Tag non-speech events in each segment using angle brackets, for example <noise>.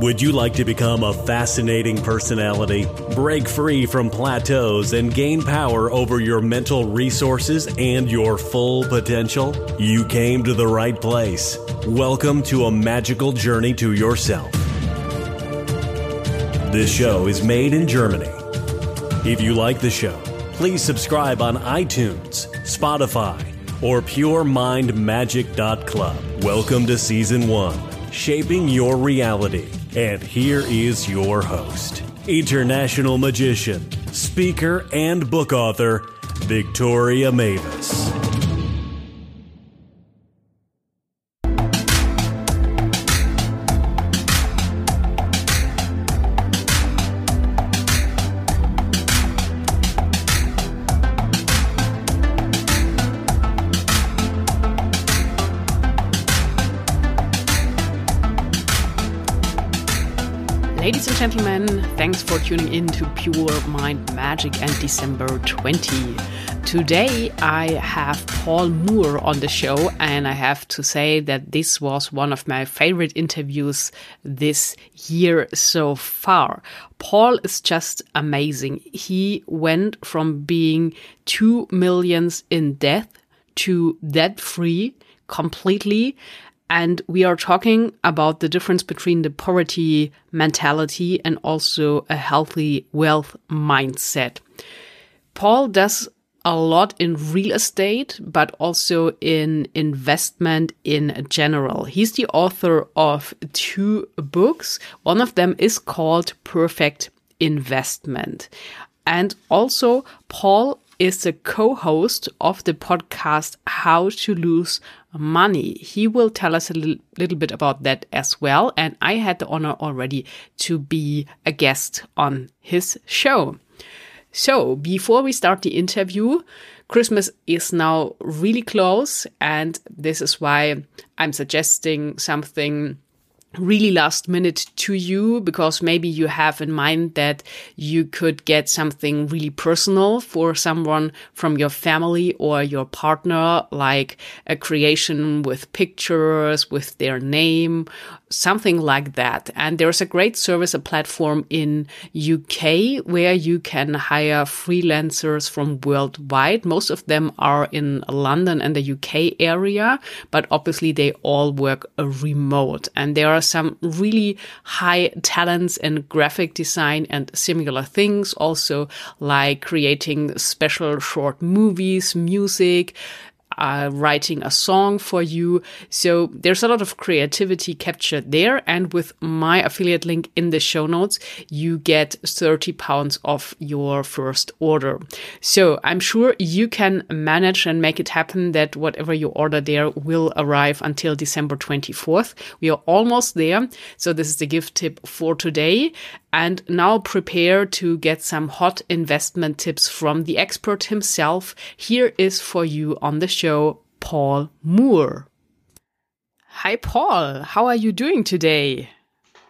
Would you like to become a fascinating personality, break free from plateaus, and gain power over your mental resources and your full potential? You came to the right place. Welcome to a magical journey to yourself. This show is made in Germany. If you like the show, please subscribe on iTunes, Spotify, or PureMindMagic.club. Welcome to Season 1 Shaping Your Reality. And here is your host, international magician, speaker, and book author, Victoria Mavis. Tuning in to Pure Mind Magic and December 20. Today I have Paul Moore on the show, and I have to say that this was one of my favorite interviews this year so far. Paul is just amazing. He went from being two millions in debt to debt free completely and we are talking about the difference between the poverty mentality and also a healthy wealth mindset. Paul does a lot in real estate, but also in investment in general. He's the author of two books. One of them is called Perfect Investment. And also, Paul is the co-host of the podcast How to Lose Money. He will tell us a little, little bit about that as well. And I had the honor already to be a guest on his show. So before we start the interview, Christmas is now really close. And this is why I'm suggesting something really last minute to you because maybe you have in mind that you could get something really personal for someone from your family or your partner, like a creation with pictures, with their name, something like that. And there's a great service, a platform in UK where you can hire freelancers from worldwide. Most of them are in London and the UK area, but obviously they all work uh, remote. And there are some really high talents in graphic design and similar things, also like creating special short movies, music, uh, writing a song for you. So there's a lot of creativity captured there. And with my affiliate link in the show notes, you get 30 pounds off your first order. So I'm sure you can manage and make it happen that whatever you order there will arrive until December 24th. We are almost there. So this is the gift tip for today. And now prepare to get some hot investment tips from the expert himself. Here is for you on the show, Paul Moore. Hi, Paul. How are you doing today?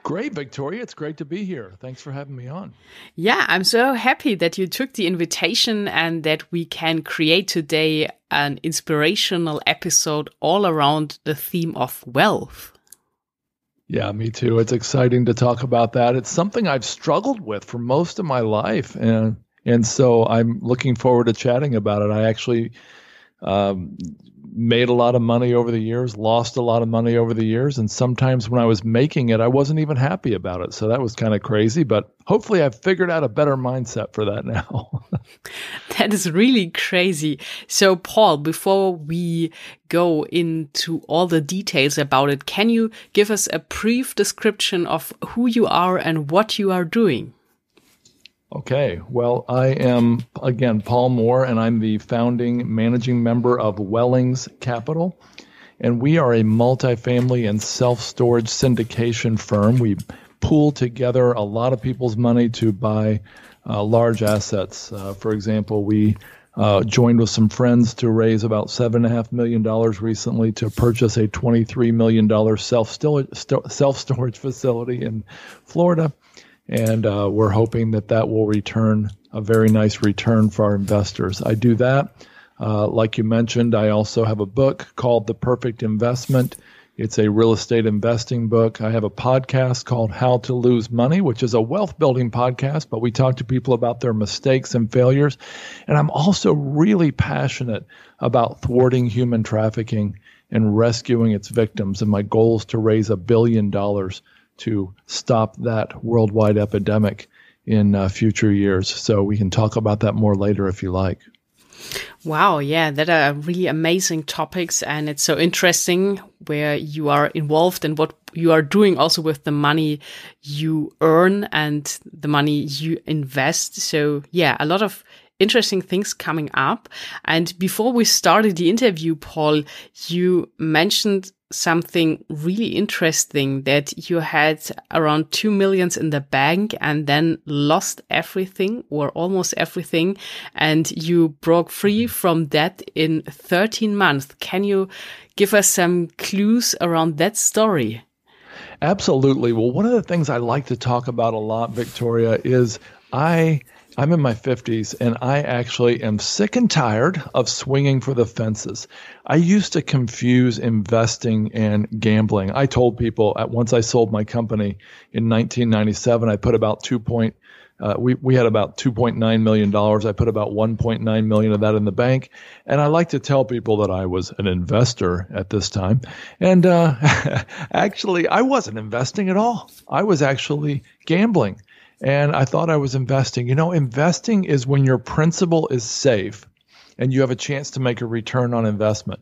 Great, Victoria. It's great to be here. Thanks for having me on. Yeah, I'm so happy that you took the invitation and that we can create today an inspirational episode all around the theme of wealth. Yeah, me too. It's exciting to talk about that. It's something I've struggled with for most of my life, and and so I'm looking forward to chatting about it. I actually um, made a lot of money over the years, lost a lot of money over the years, and sometimes when I was making it, I wasn't even happy about it. So that was kind of crazy, but hopefully I've figured out a better mindset for that now. <laughs> that is really crazy. So Paul, before we go into all the details about it, can you give us a brief description of who you are and what you are doing? Okay, well, I am again Paul Moore, and I'm the founding managing member of Wellings Capital. And we are a multifamily and self storage syndication firm. We pool together a lot of people's money to buy uh, large assets. Uh, for example, we uh, joined with some friends to raise about $7.5 million recently to purchase a $23 million self storage <laughs> facility in Florida and uh, we're hoping that that will return a very nice return for our investors. I do that. Uh, like you mentioned, I also have a book called The Perfect Investment. It's a real estate investing book. I have a podcast called How to Lose Money, which is a wealth building podcast, but we talk to people about their mistakes and failures. And I'm also really passionate about thwarting human trafficking and rescuing its victims. And my goal is to raise a billion dollars to stop that worldwide epidemic in uh, future years. So we can talk about that more later if you like. Wow, yeah, that are really amazing topics, and it's so interesting where you are involved and what you are doing also with the money you earn and the money you invest. So, yeah, a lot of interesting things coming up. And before we started the interview, Paul, you mentioned something really interesting that you had around 2 millions in the bank and then lost everything or almost everything and you broke free from that in 13 months. Can you give us some clues around that story? Absolutely. Well one of the things i like to talk about a lot victoria is i I'm in my 50s and I actually am sick and tired of swinging for the fences. I used to confuse investing and gambling. I told people at once I sold my company in 1997, I put about 2. Point, uh, we, we had about $2.9 million. I put about 1.9 million of that in the bank. And I like to tell people that I was an investor at this time. And, uh, <laughs> actually I wasn't investing at all. I was actually gambling and I thought I was investing. You know, investing is when your principal is safe and you have a chance to make a return on investment.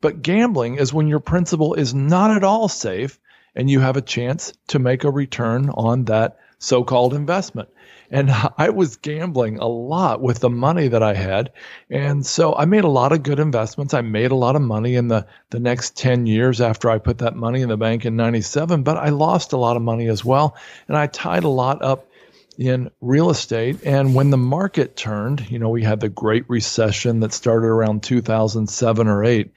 But gambling is when your principal is not at all safe and you have a chance to make a return on that so called investment. And <laughs> I was gambling a lot with the money that I had. And so I made a lot of good investments. I made a lot of money in the, the next 10 years after I put that money in the bank in 97, but I lost a lot of money as well. And I tied a lot up in real estate. And when the market turned, you know, we had the Great Recession that started around 2007 or 8.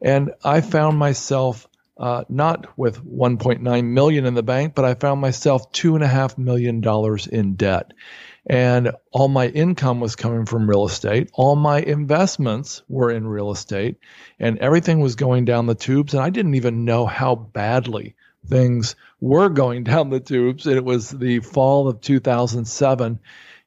And I found myself uh, not with 1.9 million in the bank, but I found myself two and a half million dollars in debt. And all my income was coming from real estate. All my investments were in real estate and everything was going down the tubes. And I didn't even know how badly things were going down the tubes. It was the fall of 2007.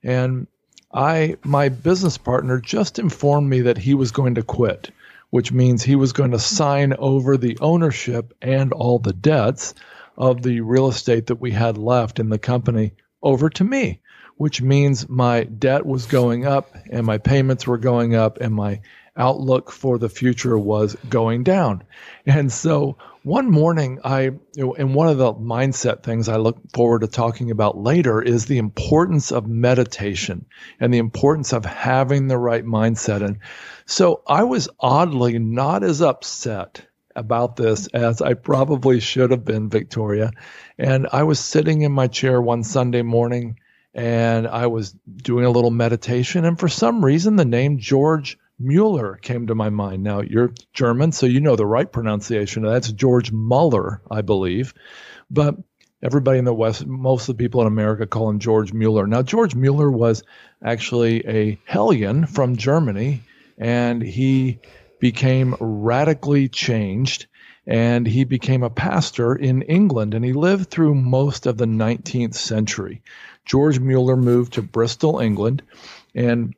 And I, my business partner just informed me that he was going to quit, which means he was going to sign over the ownership and all the debts of the real estate that we had left in the company over to me, which means my debt was going up and my payments were going up and my outlook for the future was going down. And so one morning, I, and one of the mindset things I look forward to talking about later is the importance of meditation and the importance of having the right mindset. And so I was oddly not as upset about this as I probably should have been, Victoria. And I was sitting in my chair one Sunday morning and I was doing a little meditation. And for some reason, the name George Mueller came to my mind. Now, you're German, so you know the right pronunciation. That's George Muller, I believe. But everybody in the West, most of the people in America call him George Mueller. Now, George Mueller was actually a hellion from Germany, and he became radically changed and he became a pastor in England and he lived through most of the 19th century. George Mueller moved to Bristol, England, and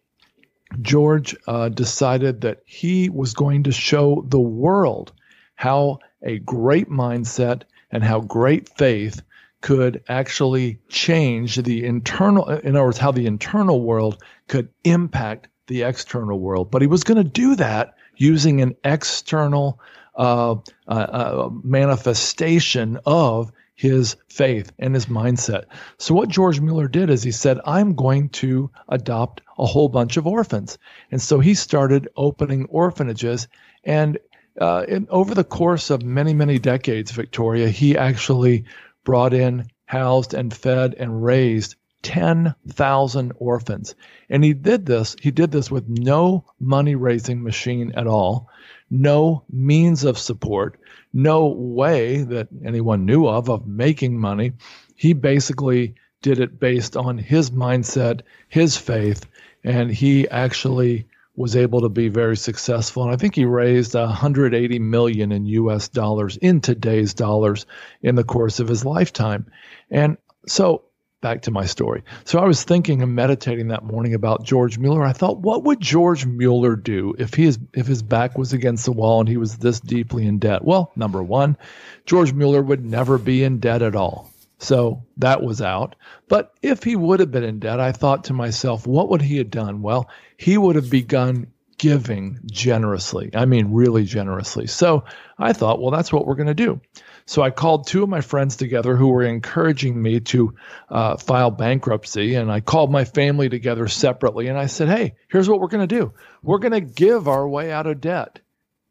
George uh, decided that he was going to show the world how a great mindset and how great faith could actually change the internal, in other words, how the internal world could impact the external world. But he was going to do that using an external uh, uh, uh, manifestation of his faith and his mindset. So, what George Mueller did is he said, I'm going to adopt a whole bunch of orphans. And so he started opening orphanages. And uh, in, over the course of many, many decades, Victoria, he actually brought in, housed, and fed and raised 10,000 orphans. And he did this, he did this with no money raising machine at all, no means of support no way that anyone knew of of making money. He basically did it based on his mindset, his faith, and he actually was able to be very successful. And I think he raised 180 million in US dollars in today's dollars in the course of his lifetime. And so back to my story. So I was thinking and meditating that morning about George Mueller. I thought, what would George Mueller do if he is, if his back was against the wall and he was this deeply in debt? Well, number one, George Mueller would never be in debt at all. So that was out. But if he would have been in debt, I thought to myself, what would he have done? Well, he would have begun giving generously. I mean, really generously. So I thought, well, that's what we're going to do. So I called two of my friends together who were encouraging me to uh, file bankruptcy. And I called my family together separately. And I said, hey, here's what we're going to do we're going to give our way out of debt.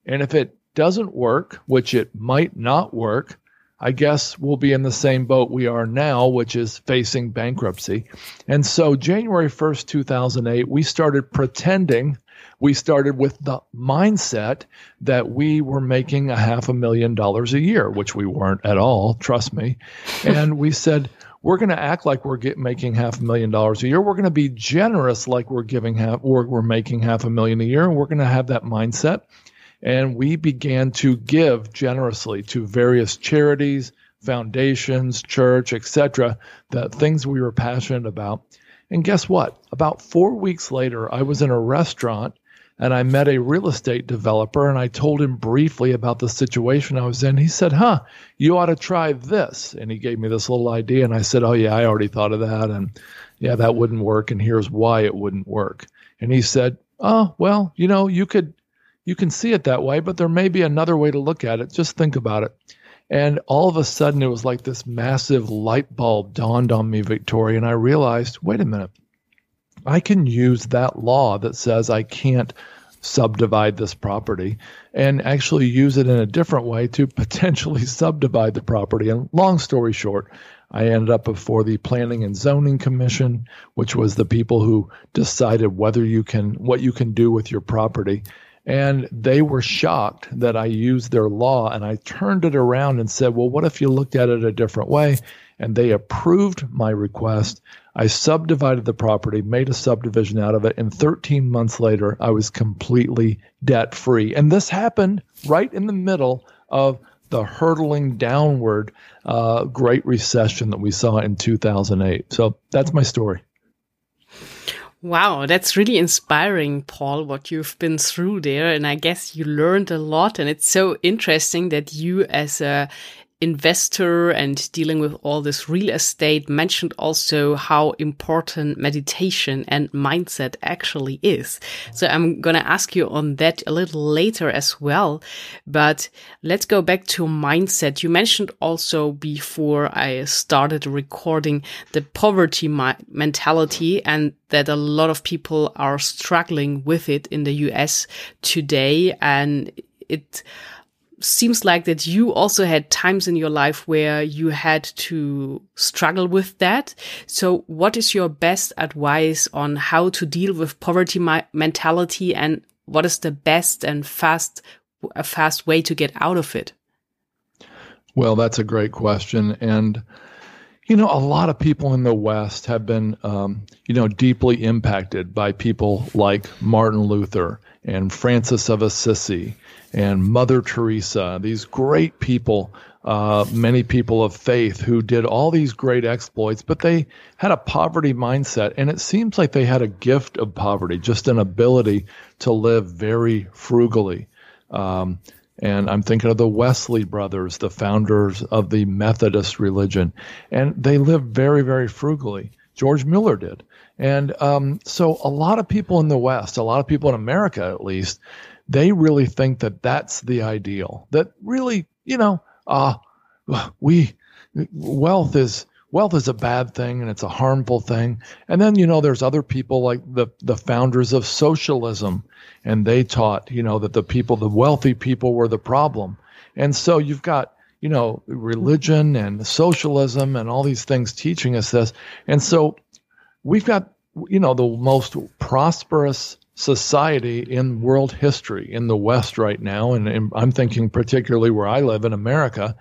And if it doesn't work, which it might not work, I guess we'll be in the same boat we are now, which is facing bankruptcy. And so, January 1st, 2008, we started pretending. We started with the mindset that we were making a half a million dollars a year, which we weren't at all, trust me. <laughs> and we said, we're going to act like we're get, making half a million dollars a year. We're going to be generous like we're giving half, or we're making half a million a year. And we're going to have that mindset and we began to give generously to various charities, foundations, church, etc., the things we were passionate about. And guess what? About 4 weeks later, I was in a restaurant and I met a real estate developer and I told him briefly about the situation I was in. He said, "Huh, you ought to try this." And he gave me this little idea and I said, "Oh yeah, I already thought of that and yeah, that wouldn't work and here's why it wouldn't work." And he said, "Oh, well, you know, you could you can see it that way, but there may be another way to look at it. Just think about it. And all of a sudden, it was like this massive light bulb dawned on me, Victoria, and I realized wait a minute, I can use that law that says I can't subdivide this property and actually use it in a different way to <laughs> potentially subdivide the property. And long story short, I ended up before the Planning and Zoning Commission, which was the people who decided whether you can what you can do with your property. And they were shocked that I used their law and I turned it around and said, well, what if you looked at it a different way? And they approved my request. I subdivided the property, made a subdivision out of it, and 13 months later, I was completely debt free. And this happened right in the middle of the hurtling downward uh, Great Recession that we saw in 2008. So that's my story. Wow, that's really inspiring, Paul, what you've been through there. And I guess you learned a lot. And it's so interesting that you, as a investor and dealing with all this real estate mentioned also how important meditation and mindset actually is. So I'm going to ask you on that a little later as well. But let's go back to mindset. You mentioned also before I started recording the poverty mentality and that a lot of people are struggling with it in the US today. And it, seems like that you also had times in your life where you had to struggle with that. So what is your best advice on how to deal with poverty mentality and what is the best and fast, a fast way to get out of it? Well, that's a great question. And, you know, a lot of people in the West have been, um, you know, deeply impacted by people like Martin Luther and Francis of Assisi and Mother Teresa, these great people, uh, many people of faith who did all these great exploits, but they had a poverty mindset. And it seems like they had a gift of poverty, just an ability to live very frugally. Um, and I'm thinking of the Wesley brothers, the founders of the Methodist religion. And they lived very, very frugally. George Miller did. And um, so a lot of people in the West, a lot of people in America at least, they really think that that's the ideal. That really, you know, uh, we wealth is wealth is a bad thing and it's a harmful thing. And then you know, there's other people like the the founders of socialism, and they taught you know that the people, the wealthy people, were the problem. And so you've got you know religion and socialism and all these things teaching us this. And so we've got you know the most prosperous society in world history in the West right now, and, and, I'm thinking particularly where I live in America.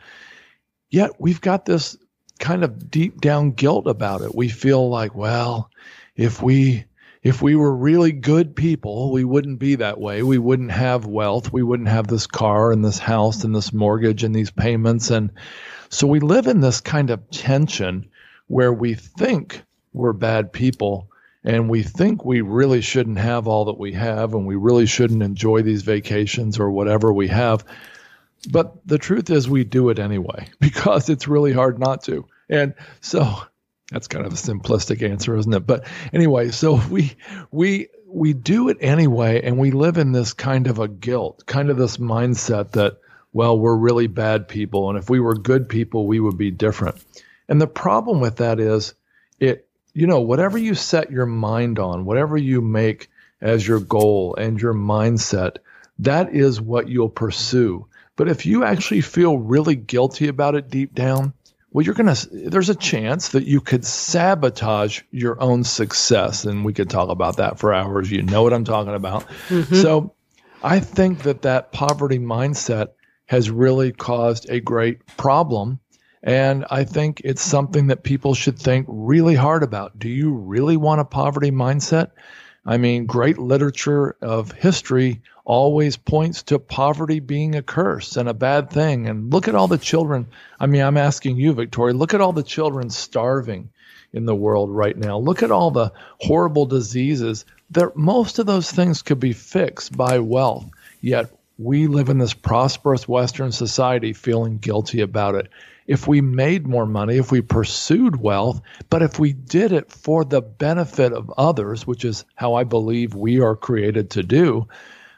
Yet we've got this kind of deep down guilt about it. We feel like, well, if we if we were really good people, we wouldn't be that way. We wouldn't have wealth. We wouldn't have this car and this house and this mortgage and these payments. And so we live in this kind of tension where we think we're bad people and we think we really shouldn't have all that we have and we really shouldn't enjoy these vacations or whatever we have. But the truth is, we do it anyway <laughs> because it's really hard not to. And so that's kind of a simplistic answer, isn't it? But anyway, so <laughs> we we we do it anyway, and we live in this kind of a guilt, kind of this mindset that well, we're really bad people, and if we were good people, we would be different. And the problem with that is it you know whatever you set your mind on, whatever you make as your goal and your mindset, that is what you'll pursue. But if you actually feel really guilty about it deep down, well, you're going to, there's a chance that you could sabotage your own success. And we could talk about that for hours. You know what I'm talking about. Mm-hmm. So I think that that poverty mindset has really caused a great problem. And I think it's something that people should think really hard about. Do you really want a poverty mindset? I mean, great literature of history always points to poverty being a curse and a bad thing. And look at all the children. I mean, I'm asking you, Victoria, look at all the children starving in the world right now. Look at all the horrible diseases. There, most of those things could be fixed by wealth. Yet we live in this prosperous Western society feeling guilty about it if we made more money, if we pursued wealth, but if we did it for the benefit of others, which is how I believe we are created to do,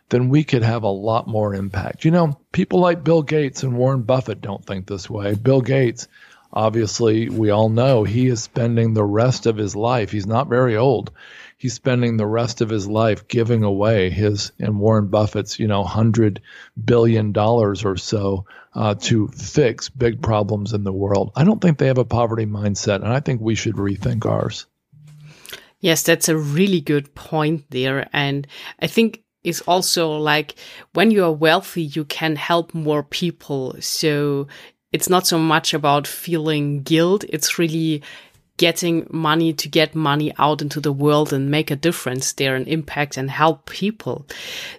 then we could have a lot more impact. You know, people like Bill Gates and Warren Buffett don't think this way. Bill Gates, obviously, we all know he is spending the rest of his life, he's not very old he's spending the rest of his life giving away his and Warren Buffett's, you know, hundred billion dollars or so uh, to fix big problems in the world. I don't think they have a poverty mindset, and I think we should rethink ours. Yes, that's a really good point there, and I think is also like when you are wealthy, you can help more people. So it's not so much about feeling guilt. It's really getting money to get money out into the world and make a difference there and impact and help people.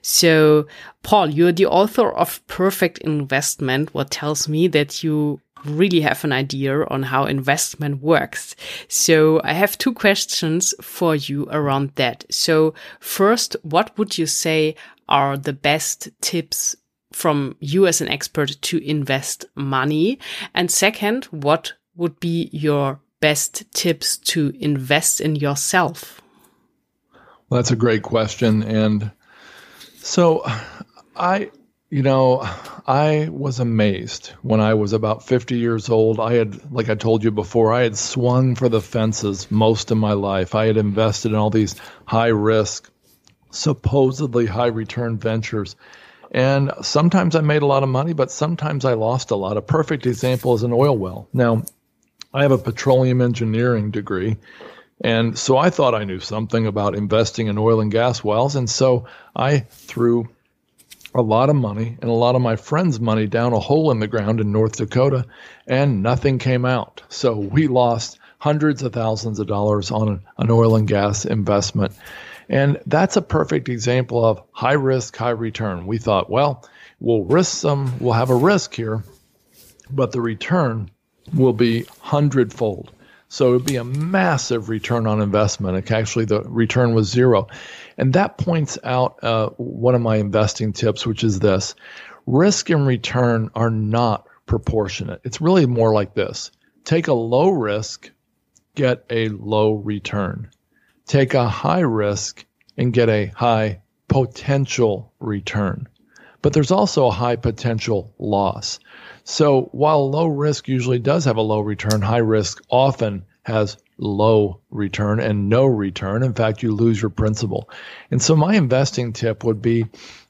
So, Paul, you're the author of Perfect Investment, what tells me that you really have an idea on how investment works. So I have two questions for you around that. So first, what would you say are the best tips from you as an expert to invest money? And second, what would be your best tips to invest in yourself? Well, that's a great question. And so I, you know, I was amazed when I was about 50 years old. I had, like I told you before, I had swung for the fences most of my life. I had invested in all these high risk, supposedly high return ventures. And sometimes I made a lot of money, but sometimes I lost a lot. A perfect example is an oil well. Now, I have a petroleum engineering degree. And so I thought I knew something about investing in oil and gas wells. And so I threw a lot of money and a lot of my friends' money down a hole in the ground in North Dakota, and nothing came out. So we lost hundreds of thousands of dollars on an oil and gas investment. And that's a perfect example of high risk, high return. We thought, well, we'll risk some, we'll have a risk here, but the return will be hundredfold. So it would be a massive return on investment. Actually, the return was zero. And that points out uh, one of my investing tips, which is this risk and return are not proportionate. It's really more like this take a low risk, get a low return. Take a high risk and get a high potential return. But there's also a high potential loss. So while low risk usually does have a low return, high risk often has low return and no return. In fact, you lose your principal. And so my investing tip would be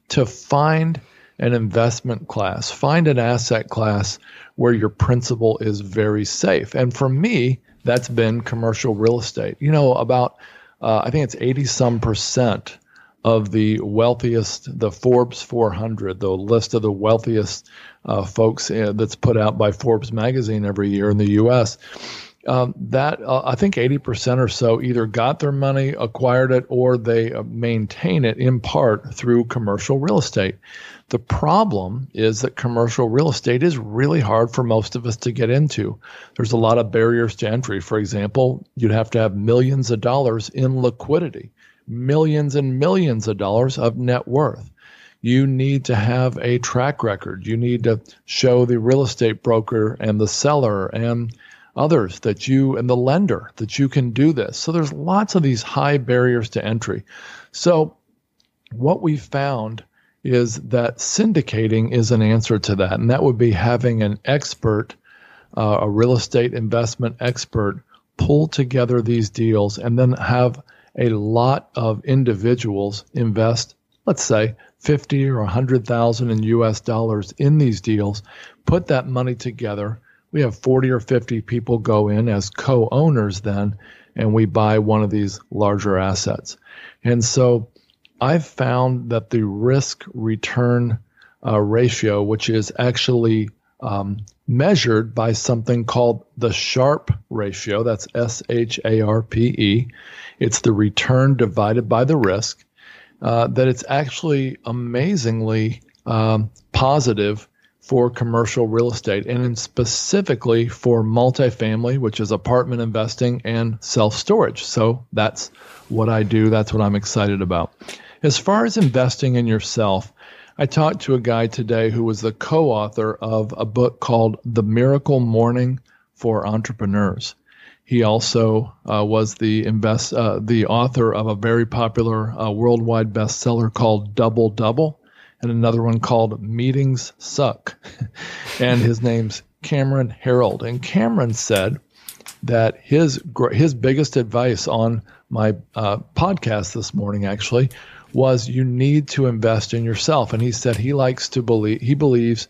to find an investment class, find an asset class where your principal is very safe. And for me, that's been commercial real estate. You know, about uh, I think it's 80 some percent of the wealthiest, the Forbes 400, the list of the wealthiest uh, folks uh, that's put out by Forbes magazine every year in the U.S. um, that uh, I think 80% or so either got their money, acquired it, or they uh, maintain it in part through commercial real estate. The problem is that commercial real estate is really hard for most of us to get into. There's a lot of barriers to entry. For example, you'd have to have millions of dollars in liquidity, millions and millions of dollars of net worth. You need to have a track record. You need to show the real estate broker and the seller and others that you and the lender that you can do this. So there's lots of these high barriers to entry. So what we found is that syndicating is an answer to that, and that would be having an expert, uh, a real estate investment expert, pull together these deals and then have a lot of individuals invest, let's say, 50 or 100,000 in US dollars in these deals, put that money together we have 40 or 50 people go in as co owners then, and we buy one of these larger assets. And so I've found that the risk return uh, ratio, which is actually um, measured by something called the Sharpe ratio, that's S H A R P E, it's the return divided by the risk, uh, that it's actually amazingly um, positive for commercial real estate and specifically for multifamily, which is apartment investing and self storage. So that's what I do. That's what I'm excited about. As far as investing in yourself, I talked to a guy today who was the co author of a book called The Miracle Morning for Entrepreneurs. He also uh, was the invest uh, the author of a very popular uh, worldwide bestseller called Double Double and another one called Meetings Suck. <laughs> and his name's Cameron Herold. And Cameron said that his his biggest advice on my uh, podcast this morning actually was you need to invest in yourself. And he said he likes to believe he believes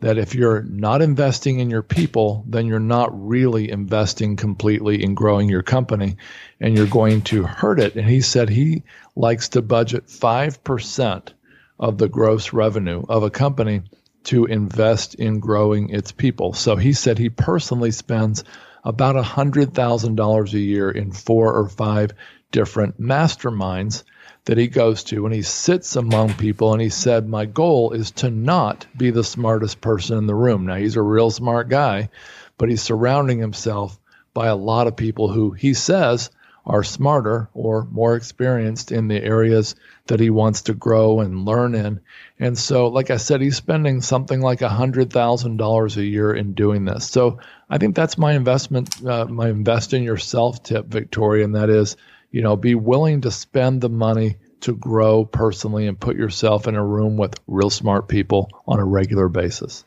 that if you're not investing in your people, then you're not really investing completely in growing your company and you're going to hurt it. And he said he likes to budget 5% of the gross revenue of a company to invest in growing its people. So he said he personally spends about $100,000 a year in four or five different masterminds that he goes to and he sits among people and he said my goal is to not be the smartest person in the room. Now he's a real smart guy, but he's surrounding himself by a lot of people who he says are smarter or more experienced in the areas that he wants to grow and learn in. And so, like I said, he's spending something like a hundred thousand dollars a year in doing this. So I think that's my investment, uh, my invest in yourself tip, Victoria, and that is, you know, be willing to spend the money to grow personally and put yourself in a room with real smart people on a regular basis.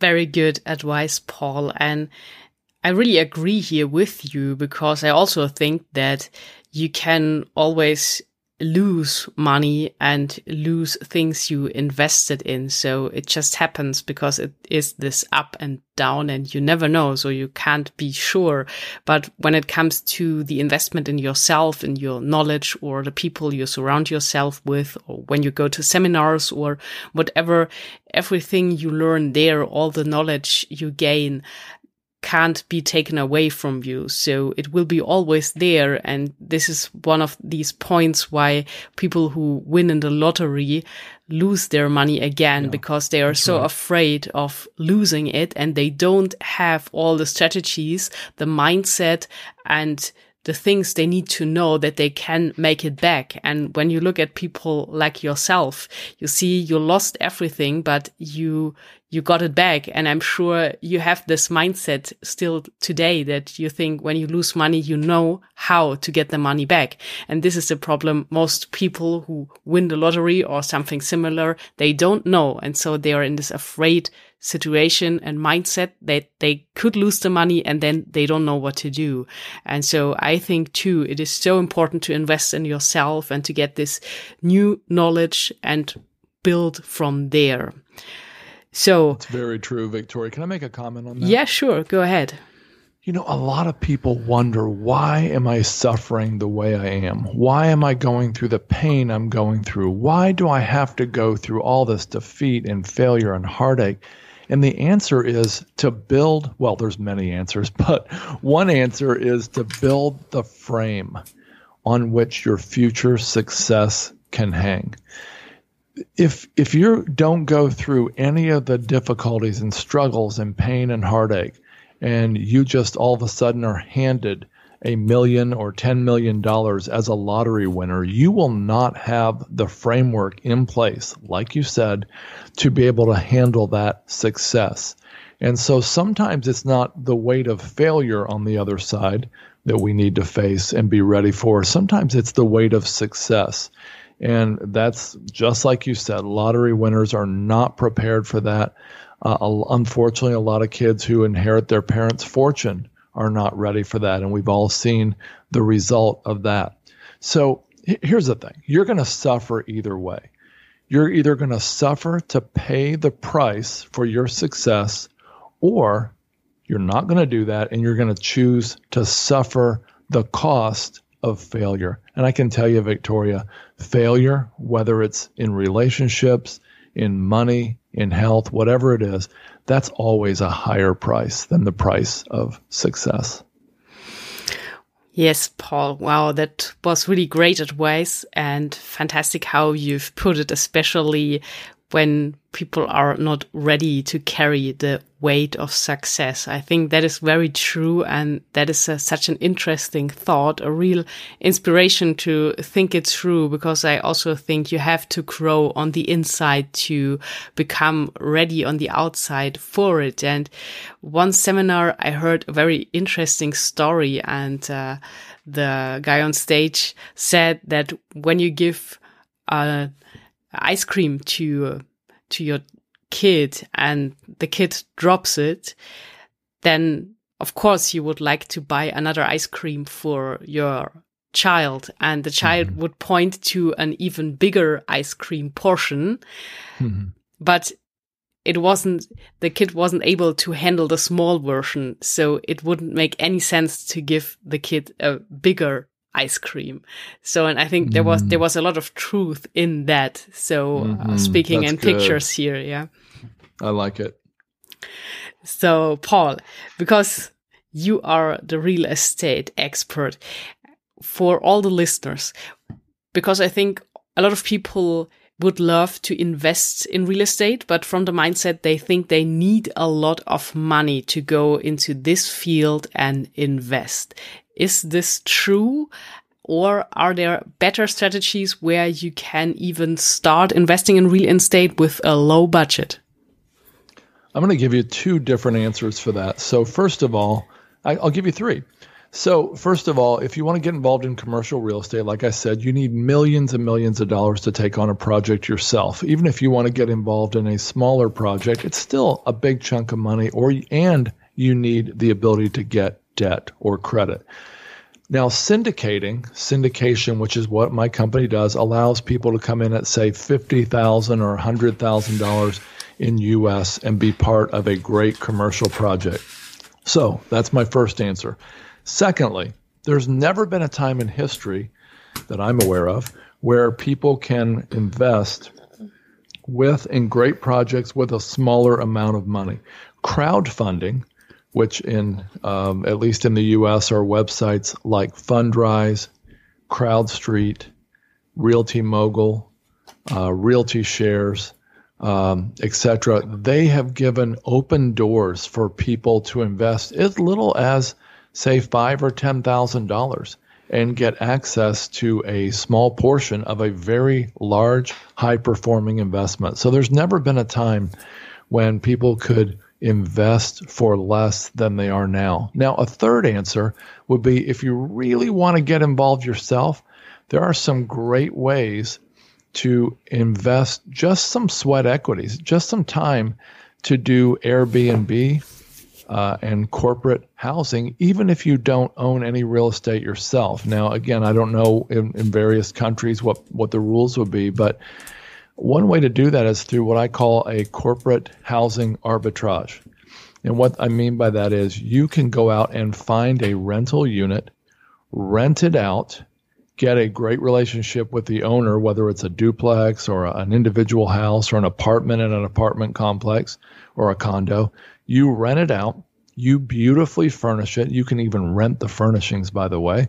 Very good advice, Paul. And I really agree here with you because I also think that you can always lose money and lose things you invested in. So it just happens because it is this up and down and you never know. So you can't be sure. But when it comes to the investment in yourself in your knowledge or the people you surround yourself with, or when you go to seminars or whatever, everything you learn there, all the knowledge you gain can't be taken away from you. So it will be always there. And this is one of these points why people who win in the lottery lose their money again yeah, because they are so right. afraid of losing it and they don't have all the strategies, the mindset and the things they need to know that they can make it back. And when you look at people like yourself, you see you lost everything, but you, you got it back. And I'm sure you have this mindset still today that you think when you lose money, you know how to get the money back. And this is the problem. Most people who win the lottery or something similar, they don't know. And so they are in this afraid situation and mindset that they could lose the money and then they don't know what to do. And so I think too, it is so important to invest in yourself and to get this new knowledge and build from there. So it's very true, Victoria. Can I make a comment on that? Yeah, sure. Go ahead. You know, a lot of people wonder why am I suffering the way I am? Why am I going through the pain I'm going through? Why do I have to go through all this defeat and failure and heartache? And the answer is to build, well, there's many answers, <laughs> but one answer is to build the frame on which your future success can hang. If if you don't go through any of the difficulties and struggles and pain and heartache and you just all of a sudden are handed a million or 10 million dollars as a lottery winner, you will not have the framework in place, like you said, to be able to handle that success. And so sometimes it's not the weight of failure on the other side that we need to face and be ready for. Sometimes it's the weight of success. And that's just like you said, lottery winners are not prepared for that. Uh, unfortunately, a lot of kids who inherit their parents' fortune are not ready for that. And we've all seen the result of that. So here's the thing you're going to suffer either way. You're either going to suffer to pay the price for your success, or you're not going to do that and you're going to choose to suffer the cost of failure. And I can tell you, Victoria, failure, whether it's in relationships, in money, in health, whatever it is, that's always a higher price than the price of success. Yes, Paul. Wow, that was really great advice and fantastic how you've put it, especially when people are not ready to carry the weight of success. I think that is very true. And that is a, such an interesting thought, a real inspiration to think it through, because I also think you have to grow on the inside to become ready on the outside for it. And one seminar, I heard a very interesting story and, uh, the guy on stage said that when you give, uh, ice cream to to your kid and the kid drops it, then of course you would like to buy another ice cream for your child and the child mm-hmm. would point to an even bigger ice cream portion. Mm-hmm. But it wasn't, the kid wasn't able to handle the small version. So it wouldn't make any sense to give the kid a bigger ice cream. So, and I think there was, there mm. was a lot of truth in that. So uh, mm-hmm. uh, speaking That's in good. pictures here. Yeah. I like it. So Paul, because you are the real estate expert for all the listeners, because I think a lot of people would love to invest in real estate, but from the mindset they think they need a lot of money to go into this field and invest. Is this true? Or are there better strategies where you can even start investing in real estate with a low budget? I'm going to give you two different answers for that. So, first of all, I, will give you three. So, first of all, if you want to get involved in commercial real estate, like I said, you need millions and millions of dollars to take on a project yourself. Even if you want to get involved in a smaller project, it's still a big chunk of money, or and you need the ability to get debt or credit. Now, syndicating, syndication, which is what my company does, allows people to come in at say fifty thousand or hundred thousand dollars in US and be part of a great commercial project. So that's my first answer. Secondly, there's never been a time in history that I'm aware of where people can invest with in great projects with a smaller amount of money. Crowdfunding which in um, at least in the U.S. are websites like Fundrise, CrowdStreet, Realty Mogul, uh, Realty Shares, um, etc. They have given open doors for people to invest as little as say five or ten thousand dollars and get access to a small portion of a very large, high performing investment. So there's never been a time when people could invest for less than they are now. Now, a third answer would be if you really want to get involved yourself, there are some great ways to invest just some sweat equities, just some time to do Airbnb uh, and corporate housing, even if you don't own any real estate yourself. Now, again, I don't know in, in various countries what, what the rules would be, but one way to do that is through what I call a corporate housing arbitrage. And what I mean by that is you can go out and find a rental unit, rent it out, get a great relationship with the owner, whether it's a duplex or an individual house or an apartment in an apartment complex or a condo. You rent it out. You beautifully furnish it. You can even rent the furnishings, by the way.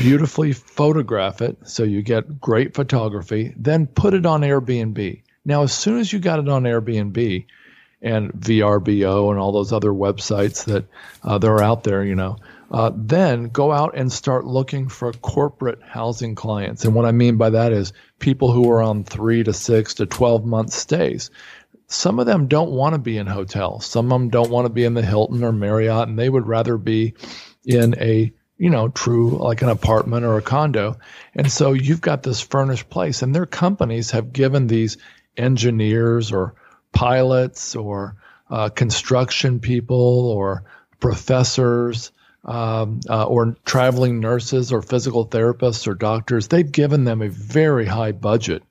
Beautifully photograph it so you get great photography. Then put it on Airbnb. Now, as soon as you got it on Airbnb and VRBO and all those other websites that uh, are out there, you know, uh, then go out and start looking for corporate housing clients. And what I mean by that is people who are on three to six to 12 month stays. Some of them don't want to be in hotels. Some of them don't want to be in the Hilton or Marriott, and they would rather be in a you know, true like an apartment or a condo. And so you've got this furnished place, and their companies have given these engineers or pilots or uh, construction people or professors um, uh, or traveling nurses or physical therapists or doctors, they've given them a very high budget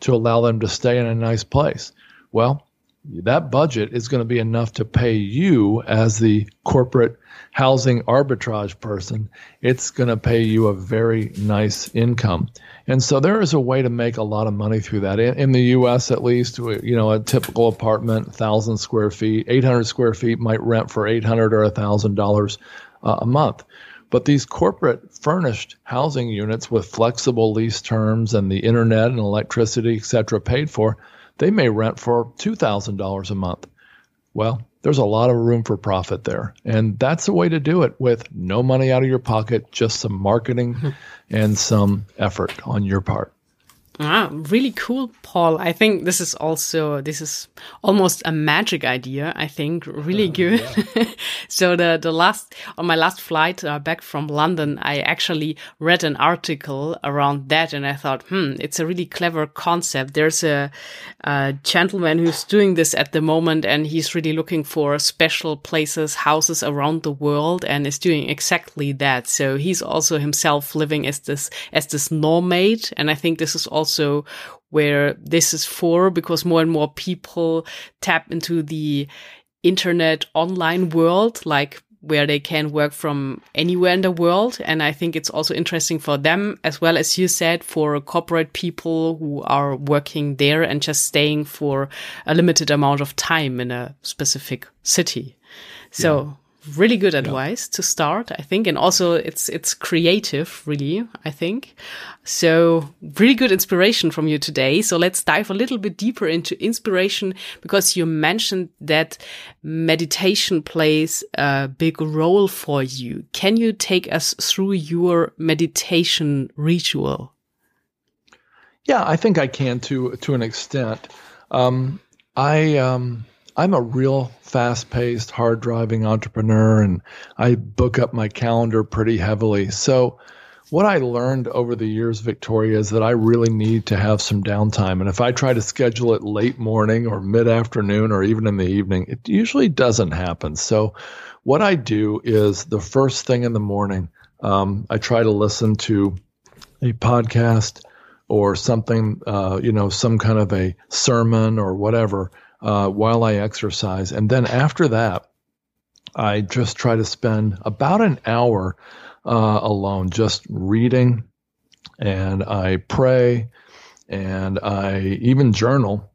to allow them to stay in a nice place. Well, that budget is going to be enough to pay you as the corporate housing arbitrage person. It's going to pay you a very nice income. And so there is a way to make a lot of money through that. In, in the U.S., at least, you know, a typical apartment, 1,000 square feet, 800 square feet might rent for 800 or $1,000 uh, a month. But these corporate furnished housing units with flexible lease terms and the internet and electricity, et cetera, paid for, they may rent for $2,000 a month. Well, there's a lot of room for profit there. And that's the way to do it with no money out of your pocket, just some marketing <laughs> and some effort on your part. Ah, really cool, Paul. I think this is also this is almost a magic idea. I think really uh, good. Yeah. <laughs> so the the last on my last flight uh, back from London, I actually read an article around that, and I thought, hmm, it's a really clever concept. There's a, a gentleman who's doing this at the moment, and he's really looking for special places, houses around the world, and is doing exactly that. So he's also himself living as this as this nomad, and I think this is also also where this is for because more and more people tap into the internet online world, like where they can work from anywhere in the world. And I think it's also interesting for them, as well as you said, for corporate people who are working there and just staying for a limited amount of time in a specific city. So really good advice yeah. to start i think and also it's it's creative really i think. So really good inspiration from you today. So let's dive a little bit deeper into inspiration because you mentioned that meditation plays a big role for you. Can you take us through your meditation ritual? Yeah i think i can to to an extent. Um, i um, I'm a real fast paced, hard driving entrepreneur and I book up my calendar pretty heavily. So, what I learned over the years, Victoria, is that I really need to have some downtime. And if I try to schedule it late morning or mid afternoon or even in the evening, it usually doesn't happen. So, what I do is the first thing in the morning, um, I try to listen to a podcast or something, uh, you know, some kind of a sermon or whatever uh, while I exercise. And then after that, I just try to spend about an hour uh, alone, just reading, and I pray, and I even journal.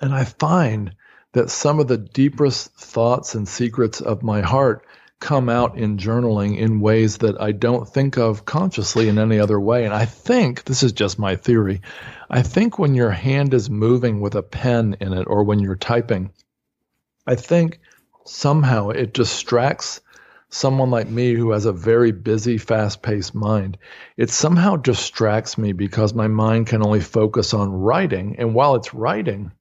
And I find that some of the deepest thoughts and secrets of my heart come out in journaling in ways that I don't think of consciously in any other way. And I think this is just my theory. I think when your hand is moving with a pen in it or when you're typing, I think somehow it distracts someone like me who has a very busy, fast paced mind. It somehow distracts me because my mind can only focus on writing. And while it's writing,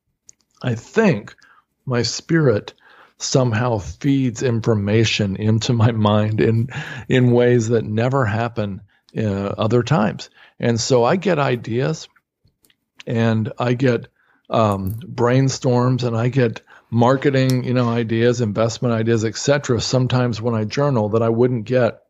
I think my spirit somehow feeds information into my mind in in ways that never happen uh, other times. And so I get ideas, and I get um, brainstorms, and I get marketing, you know, ideas, investment ideas, etc. Sometimes when I journal that I wouldn't get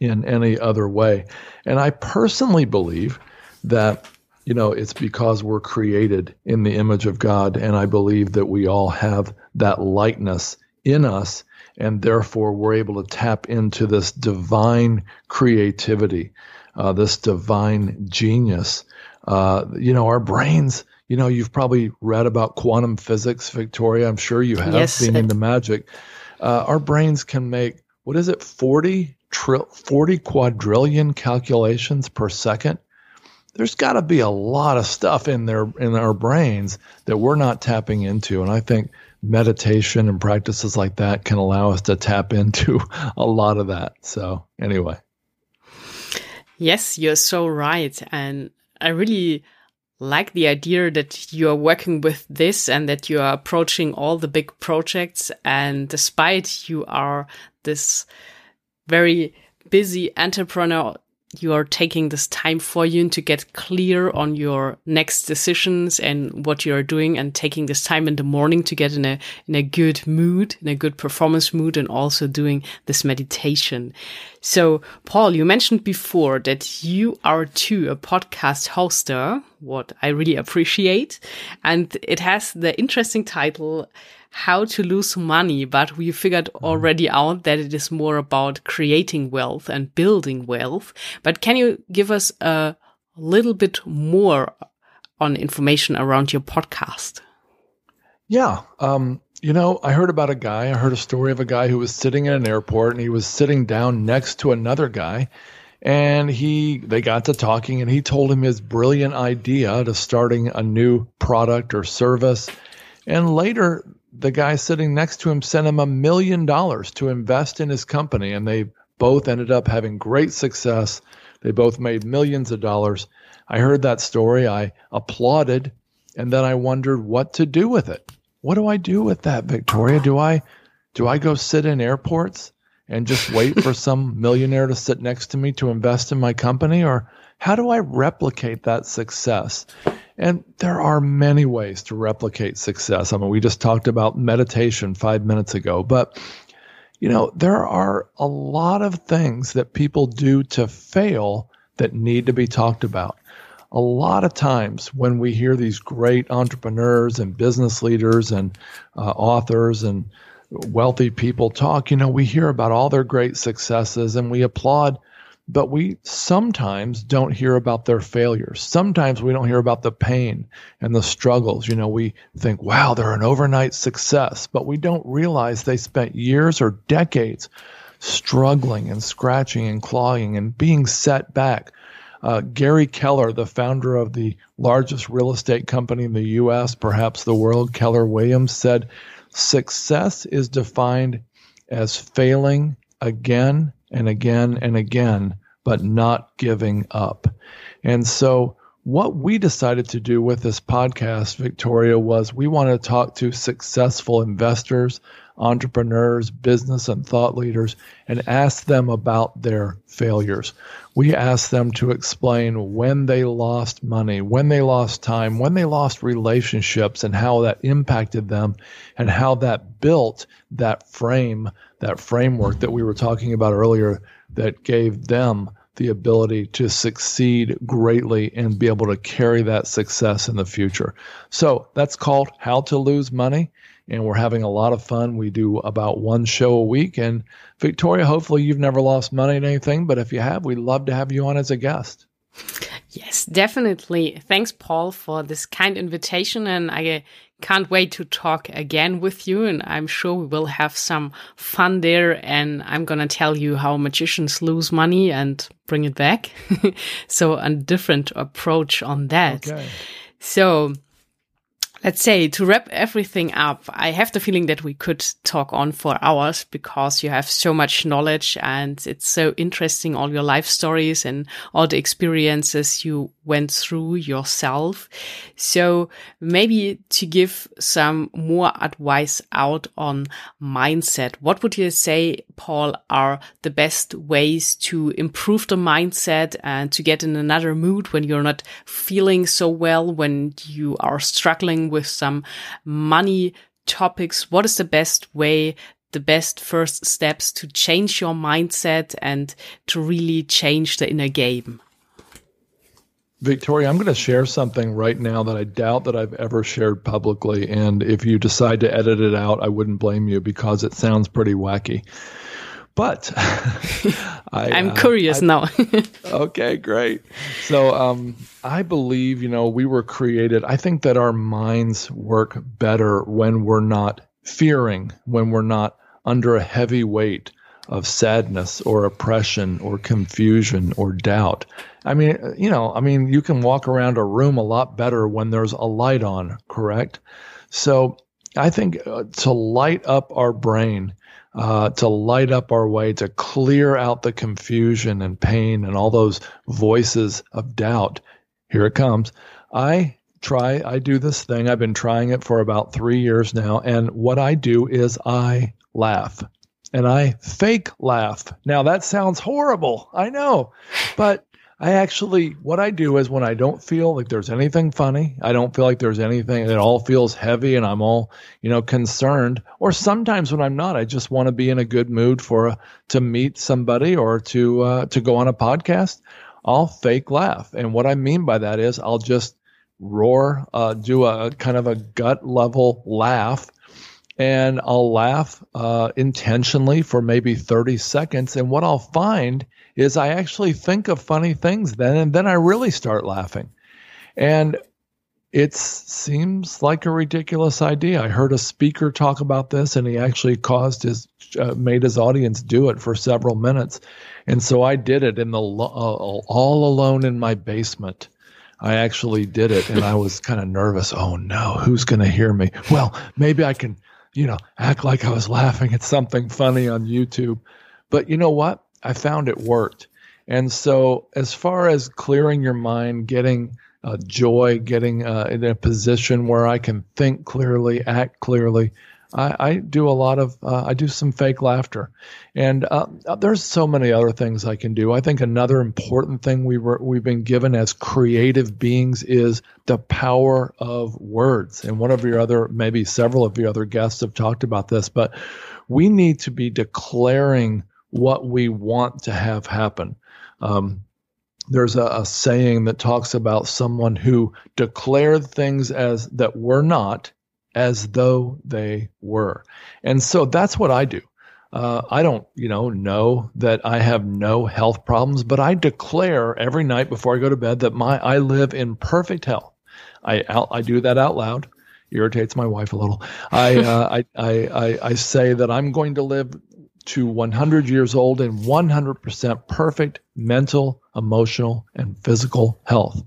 in any other way. And I personally believe that you know, it's because we're created in the image of God. And I believe that we all have that likeness in us. And therefore, we're able to tap into this divine creativity. uh, this divine genius. Uh, you know, our brains, you know, you've probably read about quantum physics, Victoria. I'm sure you have, yes, being into magic. Uh, our brains can make, what is it, 40, tri- 40 quadrillion calculations per second? There's got to be a lot of stuff in there in our brains that we're not tapping into. And I think meditation and practices like that can allow us to tap into <laughs> a lot of that. So, anyway. Yes, you're so right. And I really like the idea that you are working with this and that you are approaching all the big projects. And despite you are this very busy entrepreneur you are taking this time for you and to get clear on your next decisions and what you are doing and taking this time in the morning to get in a in a good mood in a good performance mood and also doing this meditation. So paul you mentioned before that you are too a podcast hoster what i really appreciate. And it has the interesting title how to lose money, but we figured mm-hmm. already out that it is more about creating wealth and building wealth. But can you give us a little bit more on information around your podcast? Yeah. Um, you know, I heard about a guy, I heard a story of a guy who was sitting in an airport and he was sitting down next to another guy and he they got to talking and he told him his brilliant idea to starting a new product or service and later the guy sitting next to him sent him a million dollars to invest in his company, and they both ended up having great success. They both made millions of dollars. I heard that story. I applauded, and then I wondered what to do with it. What do I do with that, Victoria? Do I do I go sit in airports and just wait for some <laughs> millionaire to sit next to me to invest in my company, or how do I replicate that success? And there are many ways to replicate success. I mean, we just talked about meditation five minutes ago, but you know, there are a lot of things that people do to fail that need to be talked about. A lot of times when we hear these great entrepreneurs and business leaders and uh, authors and wealthy people talk, you know, we hear about all their great successes and we applaud but we sometimes don't hear about their failures. Sometimes we don't hear about the pain and the struggles. You know, we think, wow, they're an overnight success, but we don't realize they spent years or decades struggling and scratching and clawing and being set back. Uh, Gary Keller, the founder of the largest real estate company in the U.S., perhaps the world, Keller Williams, said, Success is defined as failing again and again and again, but not giving up. And so, what we decided to do with this podcast, Victoria, was we wanted to talk to successful investors, entrepreneurs, business, and thought leaders and ask them about their failures. We asked them to explain when they lost money, when they lost time, when they lost relationships, and how that impacted them, and how that built that frame that framework that we were talking about earlier that gave them the ability to succeed greatly and be able to carry that success in the future. So that's called How to Lose Money. And we're having a lot of fun. We do about one show a week. And Victoria, hopefully you've never lost money in anything, but if you have, we'd love to have you on as a guest. Yes, definitely. Thanks, Paul, for this kind invitation. And I can't wait to talk again with you. And I'm sure we will have some fun there. And I'm going to tell you how magicians lose money and bring it back. <laughs> so, a different approach on that. Okay. So, Let's say to wrap everything up, I have the feeling that we could talk on for hours because you have so much knowledge and it's so interesting, all your life stories and all the experiences you went through yourself. So maybe to give some more advice out on mindset, what would you say, Paul, are the best ways to improve the mindset and to get in another mood when you're not feeling so well, when you are struggling with some money topics? What is the best way the best first steps to change your mindset and to really change the inner game? Victoria, I'm going to share something right now that I doubt that I've ever shared publicly. And if you decide to edit it out, I wouldn't blame you because it sounds pretty wacky. But <laughs> I, am uh, curious I, now. <laughs> okay, great. So um, I believe, you know, we were created. I think that our minds work better when we're not fearing, when we're not under a heavy weight of sadness or oppression or confusion or doubt. I mean, you know, I mean, you can walk around a room a lot better when there's a light on, correct? So I think uh, to light up our brain, uh, to light up our way, to clear out the confusion and pain and all those voices of doubt. Here it comes. I try, I do this thing. I've been trying it for about three years now. And what I do is I laugh and I fake laugh. Now that sounds horrible. I know. But I actually, what I do is when I don't feel like there's anything funny, I don't feel like there's anything, it all feels heavy and I'm all, you know, concerned. Or sometimes when I'm not, I just want to be in a good mood for, a, to meet somebody or to, uh, to go on a podcast. I'll fake laugh. And what I mean by that is I'll just roar, uh, do a kind of a gut level laugh and I'll laugh uh, intentionally for maybe 30 seconds. And what I'll find is I actually think of funny things then, and then I really start laughing. And it seems like a ridiculous idea. I heard a speaker talk about this, and he actually caused his uh, made his audience do it for several minutes. And so I did it in the uh, all alone in my basement. I actually did it, and I was kind of nervous. Oh no, who's going to hear me? Well, maybe I can you know, act like I was laughing at something funny on YouTube. But you know what? I found it worked. And so, as far as clearing your mind, getting uh, joy, getting uh, in a position where I can think clearly, act clearly, I, I do a lot of uh, I do some fake laughter, and uh, there's so many other things I can do. I think another important thing we were we've been given as creative beings is the power of words. And one of your other maybe several of your other guests have talked about this, but we need to be declaring what we want to have happen. Um, there's a, a, saying that talks about someone who declared things as that were not as though they were. And so that's what I do. Uh, I don't, you know, know that I have no health problems, but I declare every night before I go to bed that my I live in perfect health. I out, I do that out loud. Irritates my wife a little. I, uh, <laughs> I, I I I say that I'm going to live to 100 years old in 100% perfect mental, emotional, and physical health.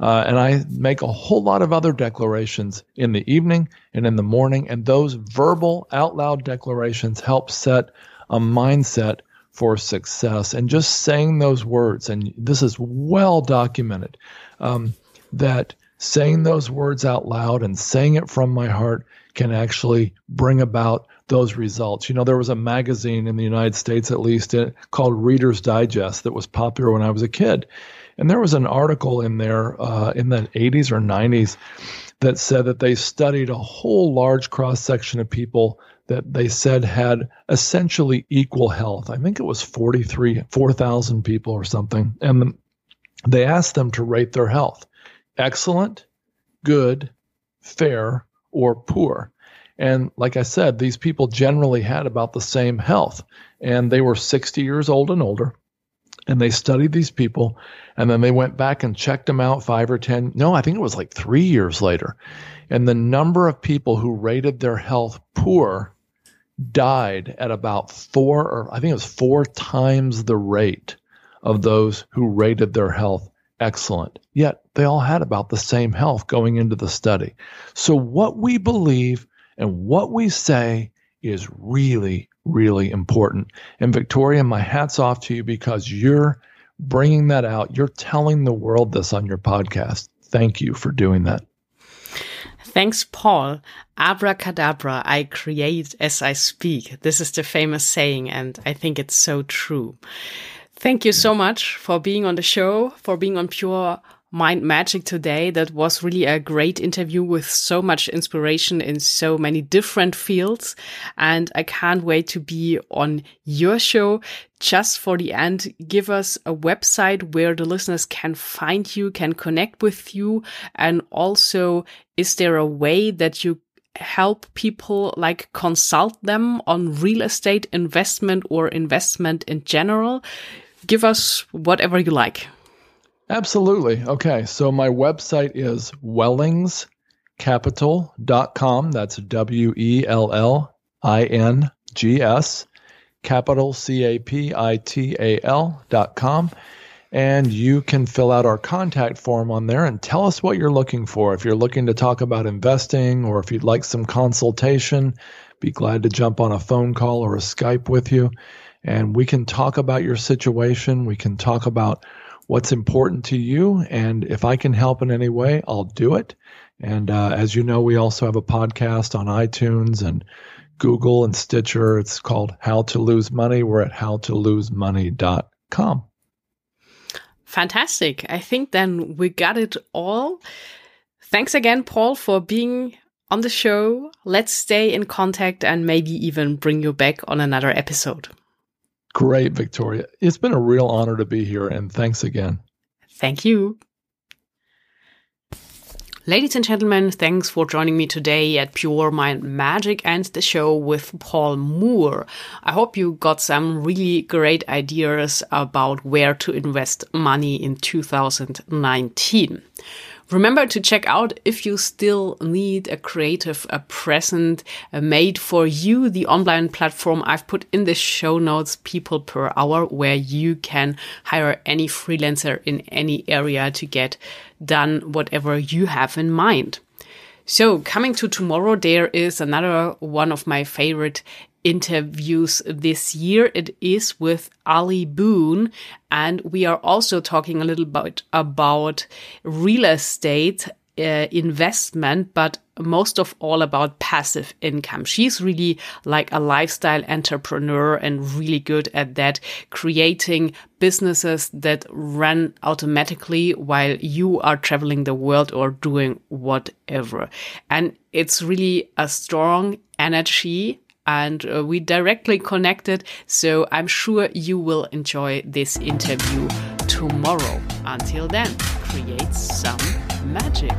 Uh, and I make a whole lot of other declarations in the evening and in the morning. And those verbal, out loud declarations help set a mindset for success. And just saying those words, and this is well documented, um, that saying those words out loud and saying it from my heart can actually bring about those results. You know, there was a magazine in the United States, at least, uh, called Reader's Digest that was popular when I was a kid. And there was an article in there uh, in the 80s or 90s that said that they studied a whole large cross section of people that they said had essentially equal health. I think it was 43, 4,000 people or something. And they asked them to rate their health excellent, good, fair, or poor. And like I said, these people generally had about the same health, and they were 60 years old and older. And they studied these people, and then they went back and checked them out five or 10. No, I think it was like three years later. And the number of people who rated their health poor died at about four, or I think it was four times the rate of those who rated their health excellent. Yet they all had about the same health going into the study. So, what we believe and what we say is really, really important. And Victoria, my hat's off to you because you're bringing that out. You're telling the world this on your podcast. Thank you for doing that. Thanks, Paul. Abracadabra, I create as I speak. This is the famous saying, and I think it's so true. Thank you so much for being on the show, for being on Pure Mind Magic today. That was really a great interview with so much inspiration in so many different fields. And I can't wait to be on your show. Just for the end, give us a website where the listeners can find you, can connect with you. And also, is there a way that you help people like consult them on real estate investment or investment in general? Give us whatever you like. Absolutely. Okay. So my website is wellingscapital.com. That's W E L L I N G S, capital C A P I T A L dot com. And you can fill out our contact form on there and tell us what you're looking for. If you're looking to talk about investing or if you'd like some consultation, be glad to jump on a phone call or a Skype with you. And we can talk about your situation. We can talk about what's important to you. And if I can help in any way, I'll do it. And uh, as you know, we also have a podcast on iTunes and Google and Stitcher. It's called How to Lose Money. We're at howtolosemoney.com. Fantastic. I think then we got it all. Thanks again, Paul, for being on the show. Let's stay in contact and maybe even bring you back on another episode. Great, Victoria. It's been a real honor to be here, and thanks again. Thank you. Ladies and gentlemen, thanks for joining me today at Pure Mind Magic and the show with Paul Moore. I hope you got some really great ideas about where to invest money in 2019. Remember to check out if you still need a creative a present uh, made for you, the online platform I've put in the show notes, People Per Hour, where you can hire any freelancer in any area to get done whatever you have in mind. So coming to tomorrow, there is another one of my favorite interviews this year. It is with Ali Boone. And we are also talking a little bit about real estate uh, investment, but most of all about passive income. She's really like a lifestyle entrepreneur and really good at that, creating businesses that run automatically while you are traveling the world or doing whatever. And it's really a strong energy and uh, we directly connected. So I'm sure you will enjoy this interview tomorrow. Until then, create some magic.